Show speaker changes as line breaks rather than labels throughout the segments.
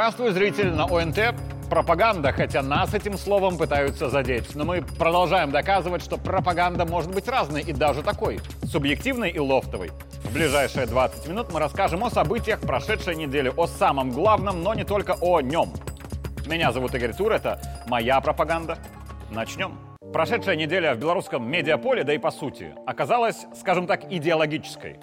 Здравствуй, зритель на ОНТ. Пропаганда, хотя нас этим словом пытаются задеть. Но мы продолжаем доказывать, что пропаганда может быть разной и даже такой. Субъективной и лофтовой. В ближайшие 20 минут мы расскажем о событиях прошедшей недели, о самом главном, но не только о нем. Меня зовут Игорь Тур, это моя пропаганда. Начнем. Прошедшая неделя в белорусском медиаполе, да и по сути, оказалась, скажем так, идеологической.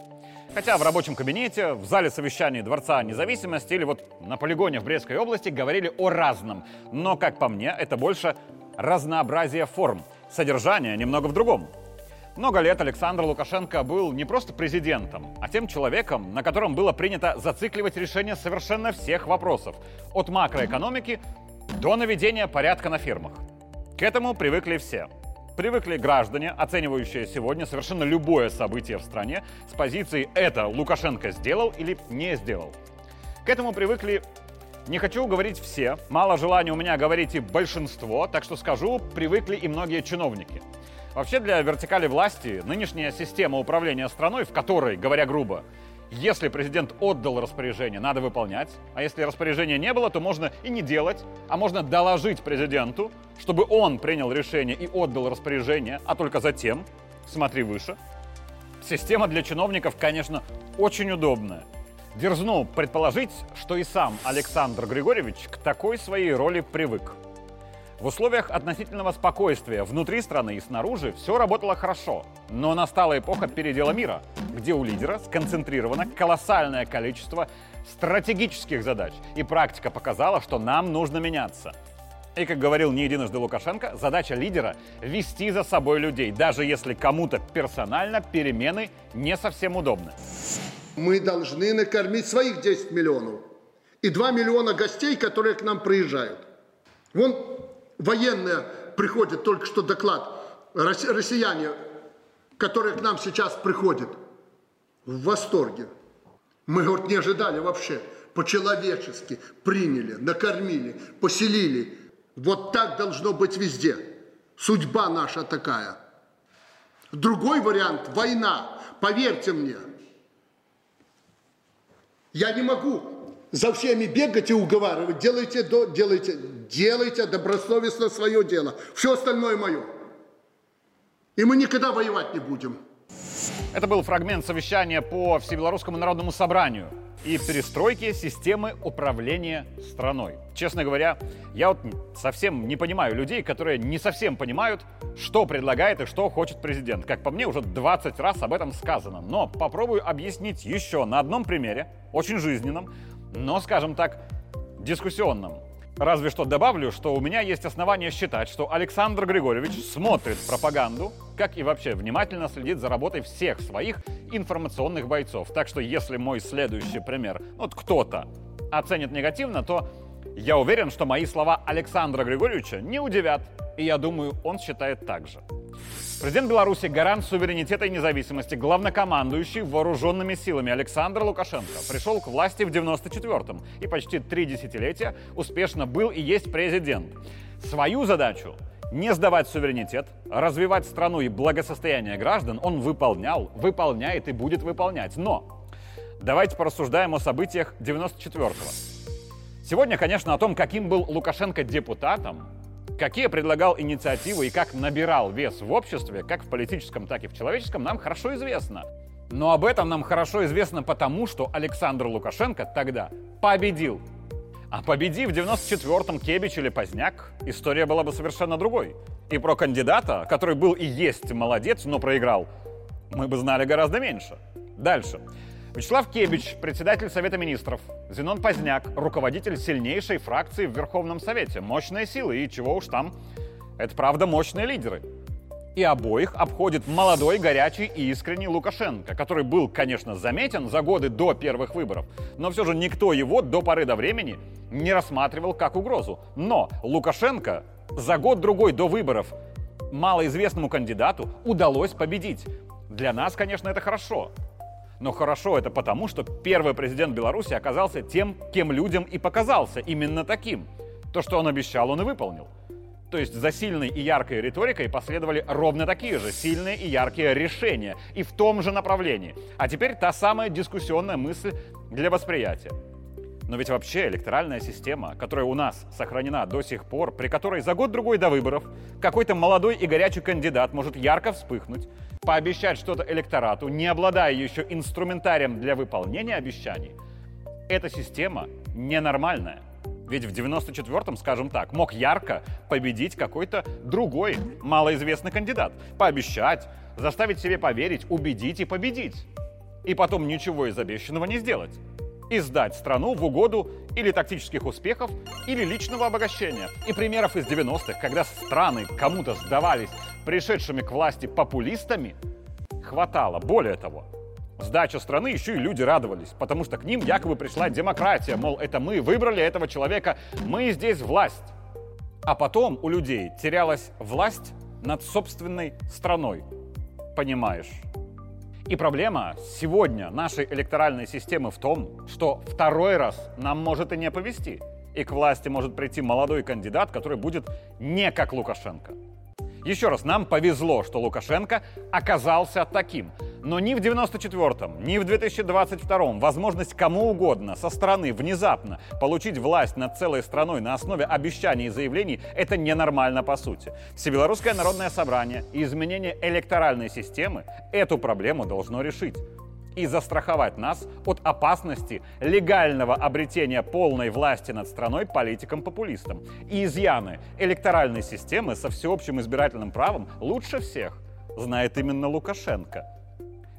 Хотя в рабочем кабинете, в зале совещаний Дворца независимости или вот на полигоне в Брестской области говорили о разном. Но, как по мне, это больше разнообразие форм. Содержание немного в другом. Много лет Александр Лукашенко был не просто президентом, а тем человеком, на котором было принято зацикливать решение совершенно всех вопросов. От макроэкономики до наведения порядка на фермах. К этому привыкли все. Привыкли граждане, оценивающие сегодня совершенно любое событие в стране с позиции «это Лукашенко сделал или не сделал». К этому привыкли не хочу говорить все, мало желания у меня говорить и большинство, так что скажу, привыкли и многие чиновники. Вообще для вертикали власти нынешняя система управления страной, в которой, говоря грубо, если президент отдал распоряжение, надо выполнять. А если распоряжения не было, то можно и не делать, а можно доложить президенту, чтобы он принял решение и отдал распоряжение, а только затем, смотри выше. Система для чиновников, конечно, очень удобная. Дерзну предположить, что и сам Александр Григорьевич к такой своей роли привык. В условиях относительного спокойствия внутри страны и снаружи все работало хорошо. Но настала эпоха передела мира, где у лидера сконцентрировано колоссальное количество стратегических задач. И практика показала, что нам нужно меняться. И, как говорил не единожды Лукашенко, задача лидера – вести за собой людей, даже если кому-то персонально перемены не совсем удобны.
Мы должны накормить своих 10 миллионов и 2 миллиона гостей, которые к нам приезжают. Вон военные приходят, только что доклад, россияне, которые к нам сейчас приходят, в восторге. Мы, говорит, не ожидали вообще. По-человечески приняли, накормили, поселили. Вот так должно быть везде. Судьба наша такая. Другой вариант – война. Поверьте мне. Я не могу за всеми бегать и уговаривать. Делайте, до, делайте, делайте добросовестно свое дело. Все остальное мое. И мы никогда воевать не будем.
Это был фрагмент совещания по Всебелорусскому народному собранию и перестройки системы управления страной. Честно говоря, я вот совсем не понимаю людей, которые не совсем понимают, что предлагает и что хочет президент. Как по мне, уже 20 раз об этом сказано. Но попробую объяснить еще на одном примере, очень жизненном, но, скажем так, дискуссионном. Разве что добавлю, что у меня есть основания считать, что Александр Григорьевич смотрит пропаганду, как и вообще внимательно следит за работой всех своих информационных бойцов. Так что если мой следующий пример, вот кто-то оценит негативно, то я уверен, что мои слова Александра Григорьевича не удивят. И я думаю, он считает так же. Президент Беларуси, гарант суверенитета и независимости, главнокомандующий вооруженными силами Александр Лукашенко пришел к власти в 94-м и почти три десятилетия успешно был и есть президент. Свою задачу не сдавать суверенитет, развивать страну и благосостояние граждан он выполнял, выполняет и будет выполнять. Но давайте порассуждаем о событиях 94-го. Сегодня, конечно, о том, каким был Лукашенко депутатом, Какие предлагал инициативы и как набирал вес в обществе, как в политическом, так и в человеческом, нам хорошо известно. Но об этом нам хорошо известно потому, что Александр Лукашенко тогда победил. А победив в 94-м Кебич или Поздняк, история была бы совершенно другой. И про кандидата, который был и есть молодец, но проиграл, мы бы знали гораздо меньше. Дальше. Вячеслав Кебич, председатель Совета Министров. Зенон Поздняк, руководитель сильнейшей фракции в Верховном Совете. Мощные силы и чего уж там. Это правда мощные лидеры. И обоих обходит молодой, горячий и искренний Лукашенко, который был, конечно, заметен за годы до первых выборов, но все же никто его до поры до времени не рассматривал как угрозу. Но Лукашенко за год-другой до выборов малоизвестному кандидату удалось победить. Для нас, конечно, это хорошо. Но хорошо это потому, что первый президент Беларуси оказался тем, кем людям и показался, именно таким. То, что он обещал, он и выполнил. То есть за сильной и яркой риторикой последовали ровно такие же сильные и яркие решения, и в том же направлении. А теперь та самая дискуссионная мысль для восприятия. Но ведь вообще электоральная система, которая у нас сохранена до сих пор, при которой за год-другой до выборов какой-то молодой и горячий кандидат может ярко вспыхнуть, пообещать что-то электорату, не обладая еще инструментарием для выполнения обещаний, эта система ненормальная. Ведь в 94-м, скажем так, мог ярко победить какой-то другой малоизвестный кандидат. Пообещать, заставить себе поверить, убедить и победить. И потом ничего из обещанного не сделать и сдать страну в угоду или тактических успехов, или личного обогащения. И примеров из 90-х, когда страны кому-то сдавались пришедшими к власти популистами, хватало. Более того, сдача страны еще и люди радовались, потому что к ним якобы пришла демократия, мол, это мы выбрали этого человека, мы здесь власть. А потом у людей терялась власть над собственной страной. Понимаешь? И проблема сегодня нашей электоральной системы в том, что второй раз нам может и не повезти. И к власти может прийти молодой кандидат, который будет не как Лукашенко. Еще раз, нам повезло, что Лукашенко оказался таким. Но ни в 94-м, ни в 2022-м возможность кому угодно со стороны внезапно получить власть над целой страной на основе обещаний и заявлений – это ненормально по сути. Всебелорусское народное собрание и изменение электоральной системы эту проблему должно решить и застраховать нас от опасности легального обретения полной власти над страной политикам-популистам. И изъяны электоральной системы со всеобщим избирательным правом лучше всех знает именно Лукашенко –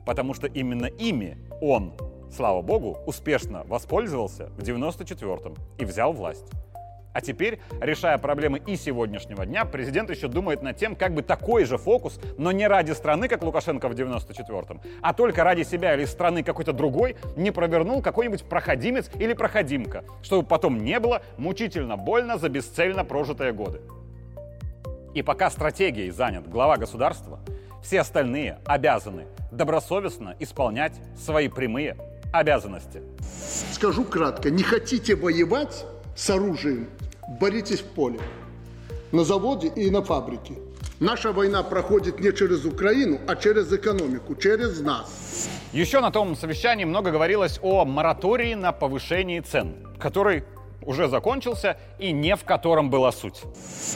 потому что именно ими он, слава богу, успешно воспользовался в 94-м и взял власть. А теперь, решая проблемы и сегодняшнего дня, президент еще думает над тем, как бы такой же фокус, но не ради страны, как Лукашенко в 94-м, а только ради себя или страны какой-то другой, не провернул какой-нибудь проходимец или проходимка, чтобы потом не было мучительно больно за бесцельно прожитые годы. И пока стратегией занят глава государства, все остальные обязаны добросовестно исполнять свои прямые обязанности.
Скажу кратко, не хотите воевать с оружием, боритесь в поле, на заводе и на фабрике. Наша война проходит не через Украину, а через экономику, через нас.
Еще на том совещании много говорилось о моратории на повышение цен, который уже закончился и не в котором была суть.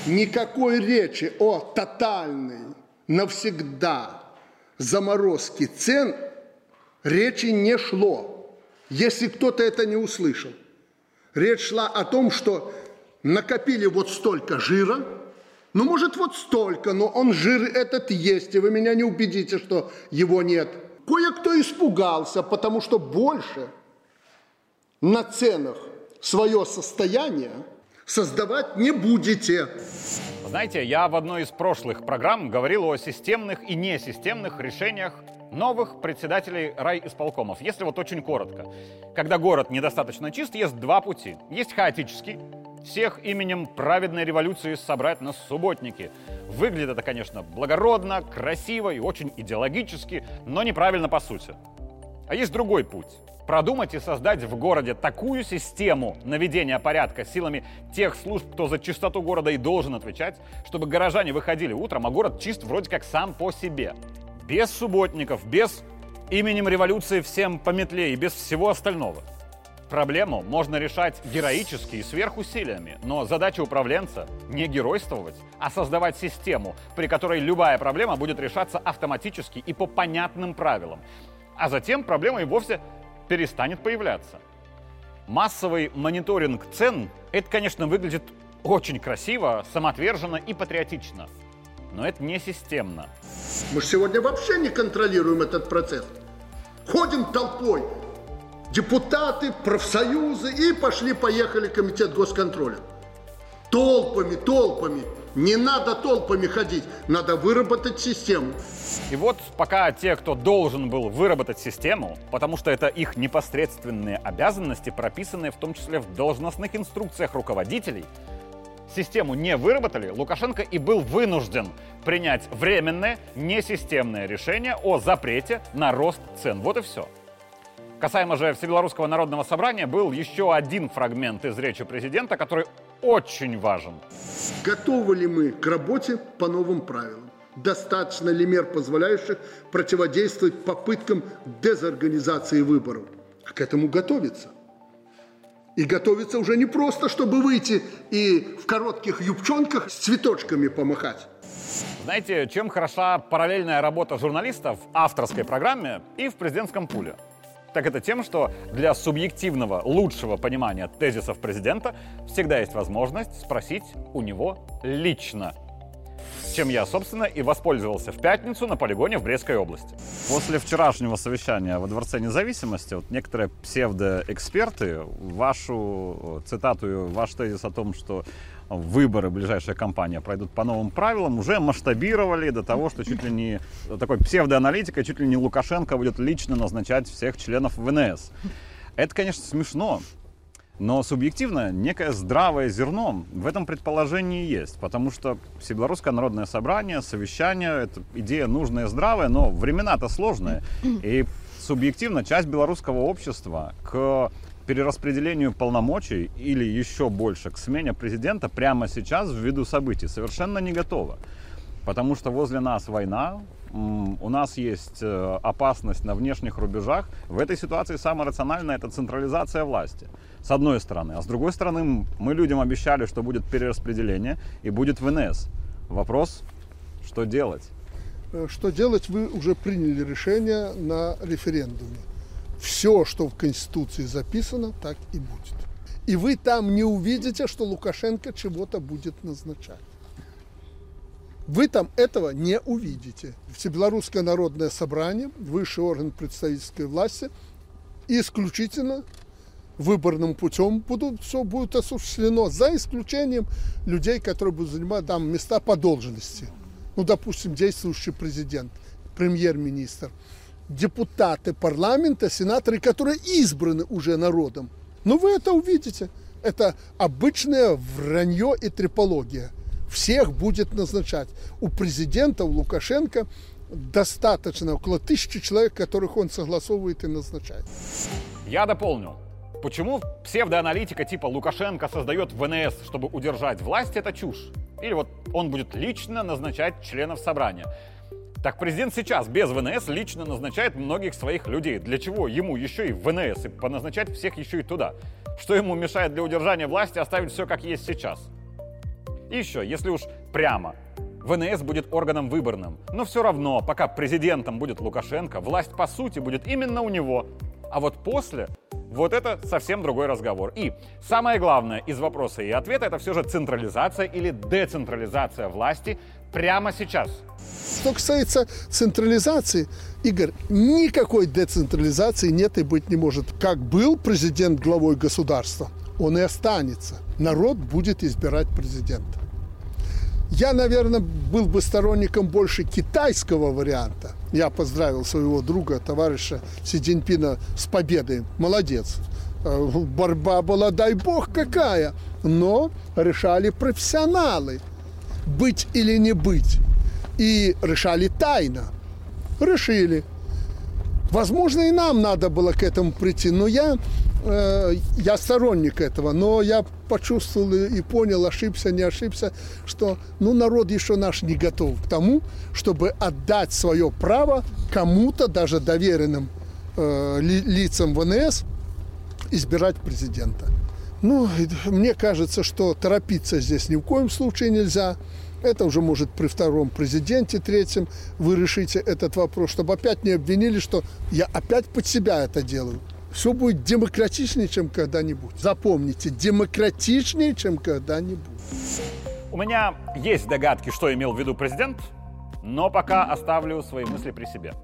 Никакой речи о тотальной, навсегда заморозки цен речи не шло, если кто-то это не услышал. Речь шла о том, что накопили вот столько жира, ну, может, вот столько, но он жир этот есть, и вы меня не убедите, что его нет. Кое-кто испугался, потому что больше на ценах свое состояние создавать не будете.
Знаете, я в одной из прошлых программ говорил о системных и несистемных решениях новых председателей райисполкомов. Если вот очень коротко. Когда город недостаточно чист, есть два пути. Есть хаотический, всех именем праведной революции собрать на субботники. Выглядит это, конечно, благородно, красиво и очень идеологически, но неправильно по сути. А есть другой путь продумать и создать в городе такую систему наведения порядка силами тех служб, кто за чистоту города и должен отвечать, чтобы горожане выходили утром, а город чист вроде как сам по себе. Без субботников, без именем революции всем по метле и без всего остального. Проблему можно решать героически и сверхусилиями, но задача управленца не геройствовать, а создавать систему, при которой любая проблема будет решаться автоматически и по понятным правилам. А затем проблема и вовсе перестанет появляться. Массовый мониторинг цен – это, конечно, выглядит очень красиво, самоотверженно и патриотично. Но это не системно.
Мы же сегодня вообще не контролируем этот процесс. Ходим толпой. Депутаты, профсоюзы и пошли-поехали комитет госконтроля. Толпами, толпами. Не надо толпами ходить, надо выработать систему.
И вот пока те, кто должен был выработать систему, потому что это их непосредственные обязанности, прописанные в том числе в должностных инструкциях руководителей, систему не выработали, Лукашенко и был вынужден принять временное, несистемное решение о запрете на рост цен. Вот и все. Касаемо же Всебелорусского народного собрания был еще один фрагмент из речи президента, который очень важен.
Готовы ли мы к работе по новым правилам? Достаточно ли мер, позволяющих противодействовать попыткам дезорганизации выборов? А к этому готовиться. И готовится уже не просто, чтобы выйти и в коротких юбчонках с цветочками помахать.
Знаете, чем хороша параллельная работа журналистов в авторской программе и в президентском пуле? Так это тем, что для субъективного лучшего понимания тезисов президента всегда есть возможность спросить у него лично чем я, собственно, и воспользовался в пятницу на полигоне в Брестской области. После вчерашнего совещания во Дворце независимости вот некоторые псевдоэксперты вашу цитату, ваш тезис о том, что выборы, ближайшая кампания пройдут по новым правилам, уже масштабировали до того, что чуть ли не такой псевдоаналитика, чуть ли не Лукашенко будет лично назначать всех членов ВНС. Это, конечно, смешно, но субъективно некое здравое зерно в этом предположении есть, потому что Всебелорусское народное собрание, совещание, это идея нужная, здравая, но времена-то сложные. И субъективно часть белорусского общества к перераспределению полномочий или еще больше к смене президента прямо сейчас ввиду событий совершенно не готова. Потому что возле нас война, у нас есть э, опасность на внешних рубежах. В этой ситуации самое рациональное это централизация власти с одной стороны. А с другой стороны, мы людям обещали, что будет перераспределение и будет ВНС. Вопрос, что делать?
Э, что делать, вы уже приняли решение на референдуме. Все, что в Конституции записано, так и будет. И вы там не увидите, что Лукашенко чего-то будет назначать. Вы там этого не увидите. Всебелорусское народное собрание, высший орган представительской власти, исключительно выборным путем будут, все будет осуществлено, за исключением людей, которые будут занимать там места по должности. Ну, допустим, действующий президент, премьер-министр, депутаты парламента, сенаторы, которые избраны уже народом. Ну, вы это увидите. Это обычное вранье и трепология. Всех будет назначать. У президента, у Лукашенко достаточно около тысячи человек, которых он согласовывает и назначает.
Я дополню. Почему псевдоаналитика типа Лукашенко создает ВНС, чтобы удержать власть, это чушь. Или вот он будет лично назначать членов собрания. Так президент сейчас без ВНС лично назначает многих своих людей. Для чего ему еще и ВНС и поназначать всех еще и туда? Что ему мешает для удержания власти оставить все как есть сейчас? И еще, если уж прямо, ВНС будет органом выборным. Но все равно, пока президентом будет Лукашенко, власть по сути будет именно у него. А вот после вот это совсем другой разговор. И самое главное из вопроса и ответа это все же централизация или децентрализация власти прямо сейчас.
Что касается централизации, Игорь, никакой децентрализации нет и быть не может. Как был президент главой государства, он и останется. Народ будет избирать президента. Я, наверное, был бы сторонником больше китайского варианта. Я поздравил своего друга, товарища Си Цзиньпина с победой. Молодец. Э, борьба была, дай бог, какая. Но решали профессионалы, быть или не быть. И решали тайно. Решили. Возможно, и нам надо было к этому прийти. Но я Э, я сторонник этого, но я почувствовал и понял, ошибся, не ошибся, что ну, народ еще наш не готов к тому, чтобы отдать свое право кому-то, даже доверенным э, ли, лицам ВНС, избирать президента. Ну, мне кажется, что торопиться здесь ни в коем случае нельзя. Это уже может при втором президенте, третьем вы решите этот вопрос, чтобы опять не обвинили, что я опять под себя это делаю все будет демократичнее, чем когда-нибудь. Запомните, демократичнее, чем когда-нибудь.
У меня есть догадки, что имел в виду президент, но пока оставлю свои мысли при себе.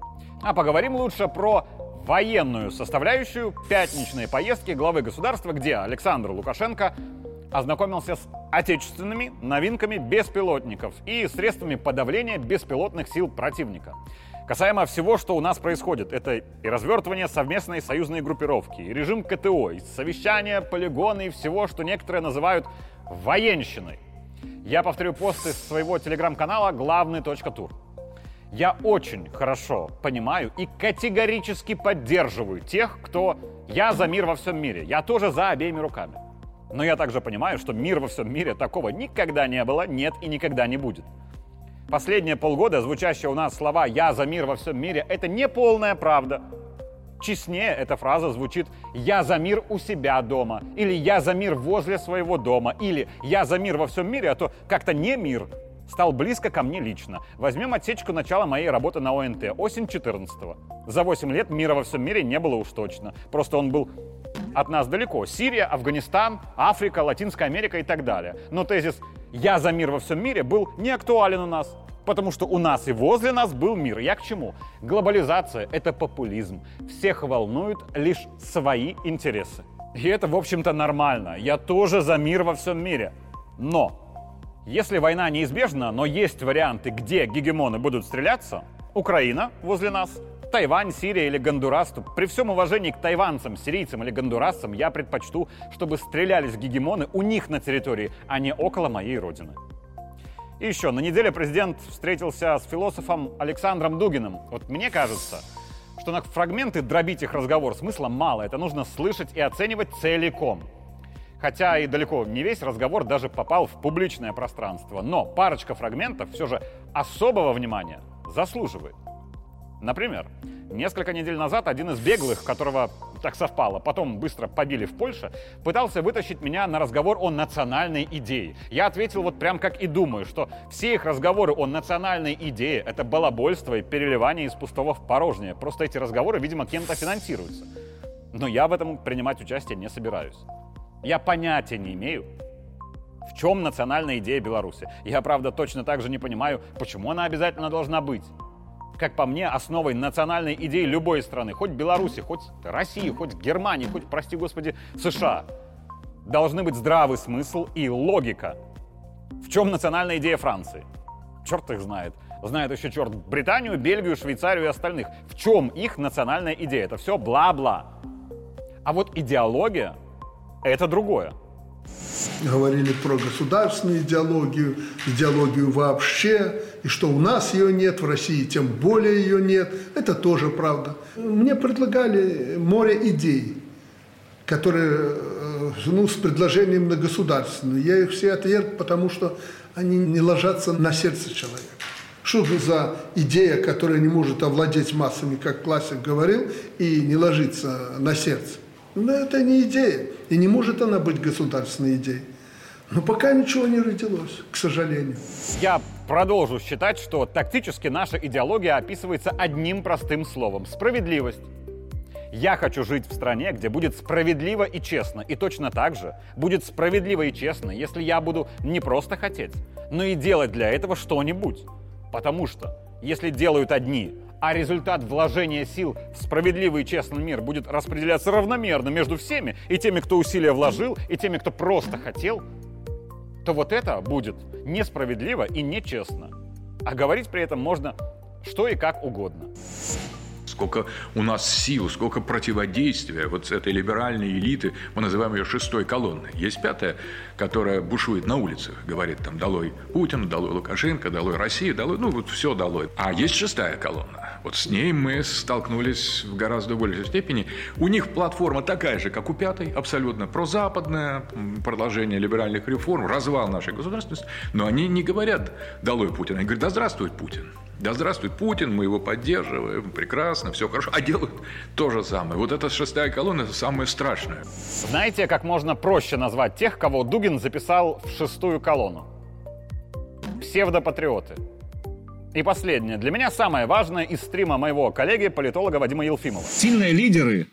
А поговорим лучше про военную составляющую пятничной поездки главы государства, где Александр Лукашенко ознакомился с отечественными новинками беспилотников и средствами подавления беспилотных сил противника. Касаемо всего, что у нас происходит, это и развертывание совместной союзной группировки, и режим КТО, и совещания, полигоны и всего, что некоторые называют военщиной. Я повторю пост из своего телеграм-канала «Главный тур». Я очень хорошо понимаю и категорически поддерживаю тех, кто «я за мир во всем мире», я тоже за обеими руками. Но я также понимаю, что мир во всем мире такого никогда не было, нет и никогда не будет. Последние полгода звучащие у нас слова «я за мир во всем мире» — это не полная правда. Честнее эта фраза звучит «я за мир у себя дома» или «я за мир возле своего дома» или «я за мир во всем мире», а то как-то не мир стал близко ко мне лично. Возьмем отсечку начала моей работы на ОНТ, осень 14 -го. За 8 лет мира во всем мире не было уж точно. Просто он был от нас далеко. Сирия, Афганистан, Африка, Латинская Америка и так далее. Но тезис «я за мир во всем мире» был не актуален у нас. Потому что у нас и возле нас был мир. Я к чему? Глобализация — это популизм. Всех волнуют лишь свои интересы. И это, в общем-то, нормально. Я тоже за мир во всем мире. Но если война неизбежна, но есть варианты, где гегемоны будут стреляться, Украина возле нас, Тайвань, Сирия или Гондурас, то при всем уважении к тайванцам, сирийцам или гондурасцам я предпочту, чтобы стрелялись гегемоны у них на территории, а не около моей родины. И еще, на неделе президент встретился с философом Александром Дугиным. Вот мне кажется, что на фрагменты дробить их разговор смысла мало. Это нужно слышать и оценивать целиком. Хотя и далеко не весь разговор даже попал в публичное пространство. Но парочка фрагментов все же особого внимания заслуживает. Например, несколько недель назад один из беглых, которого так совпало, потом быстро побили в Польше, пытался вытащить меня на разговор о национальной идее. Я ответил вот прям как и думаю, что все их разговоры о национальной идее — это балабольство и переливание из пустого в порожнее. Просто эти разговоры, видимо, кем-то финансируются. Но я в этом принимать участие не собираюсь. Я понятия не имею, в чем национальная идея Беларуси. Я, правда, точно так же не понимаю, почему она обязательно должна быть как по мне, основой национальной идеи любой страны, хоть Беларуси, хоть России, хоть Германии, хоть, прости господи, США. Должны быть здравый смысл и логика. В чем национальная идея Франции? Черт их знает. Знает еще черт Британию, Бельгию, Швейцарию и остальных. В чем их национальная идея? Это все бла-бла. А вот идеология — это другое
говорили про государственную идеологию, идеологию вообще, и что у нас ее нет, в России тем более ее нет. Это тоже правда. Мне предлагали море идей, которые э, ну, с предложением на государственную. Я их все отверг, потому что они не ложатся на сердце человека. Что за идея, которая не может овладеть массами, как классик говорил, и не ложится на сердце? Ну, это не идея. И не может она быть государственной идеей. Но пока ничего не родилось, к сожалению.
Я продолжу считать, что тактически наша идеология описывается одним простым словом – справедливость. Я хочу жить в стране, где будет справедливо и честно. И точно так же будет справедливо и честно, если я буду не просто хотеть, но и делать для этого что-нибудь. Потому что если делают одни, а результат вложения сил в справедливый и честный мир будет распределяться равномерно между всеми, и теми, кто усилия вложил, и теми, кто просто хотел, то вот это будет несправедливо и нечестно. А говорить при этом можно что и как угодно
сколько у нас сил, сколько противодействия вот с этой либеральной элиты, мы называем ее шестой колонной. Есть пятая, которая бушует на улицах, говорит там «долой Путин», «долой Лукашенко», «долой Россия», «долой», ну вот все «долой». А есть шестая колонна. Вот с ней мы столкнулись в гораздо большей степени. У них платформа такая же, как у пятой, абсолютно прозападная, продолжение либеральных реформ, развал нашей государственности. Но они не говорят «долой Путин», они говорят «да здравствует Путин». Да здравствует Путин, мы его поддерживаем, прекрасно, все хорошо. А делают то же самое. Вот эта шестая колонна – это самое страшное.
Знаете, как можно проще назвать тех, кого Дугин записал в шестую колонну? Псевдопатриоты. И последнее. Для меня самое важное из стрима моего коллеги, политолога Вадима Елфимова.
Сильные лидеры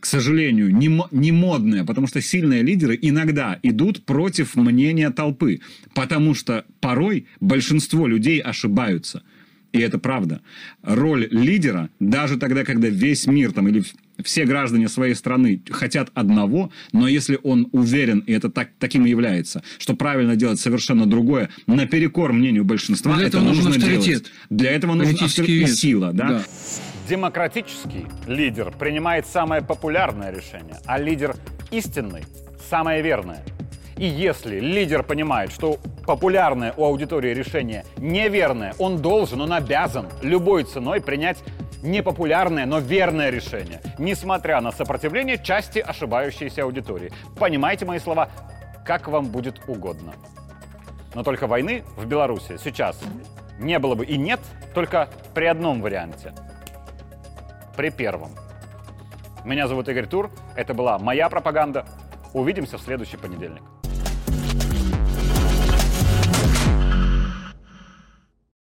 к сожалению, не, не модные, потому что сильные лидеры иногда идут против мнения толпы, потому что порой большинство людей ошибаются – и это правда. Роль лидера, даже тогда, когда весь мир там, или все граждане своей страны хотят одного, но если он уверен, и это так, таким и является, что правильно делать совершенно другое, наперекор мнению большинства,
Для
это
этого нужно
нужно
авторитет.
делать. Для этого нужна авторитет и сила. Да?
Да.
Демократический лидер принимает самое популярное решение, а лидер истинный – самое верное. И если лидер понимает, что популярное у аудитории решение неверное, он должен, он обязан любой ценой принять непопулярное, но верное решение, несмотря на сопротивление части ошибающейся аудитории. Понимаете мои слова? Как вам будет угодно. Но только войны в Беларуси сейчас не было бы и нет только при одном варианте. При первом. Меня зовут Игорь Тур. Это была моя пропаганда. Увидимся в следующий понедельник.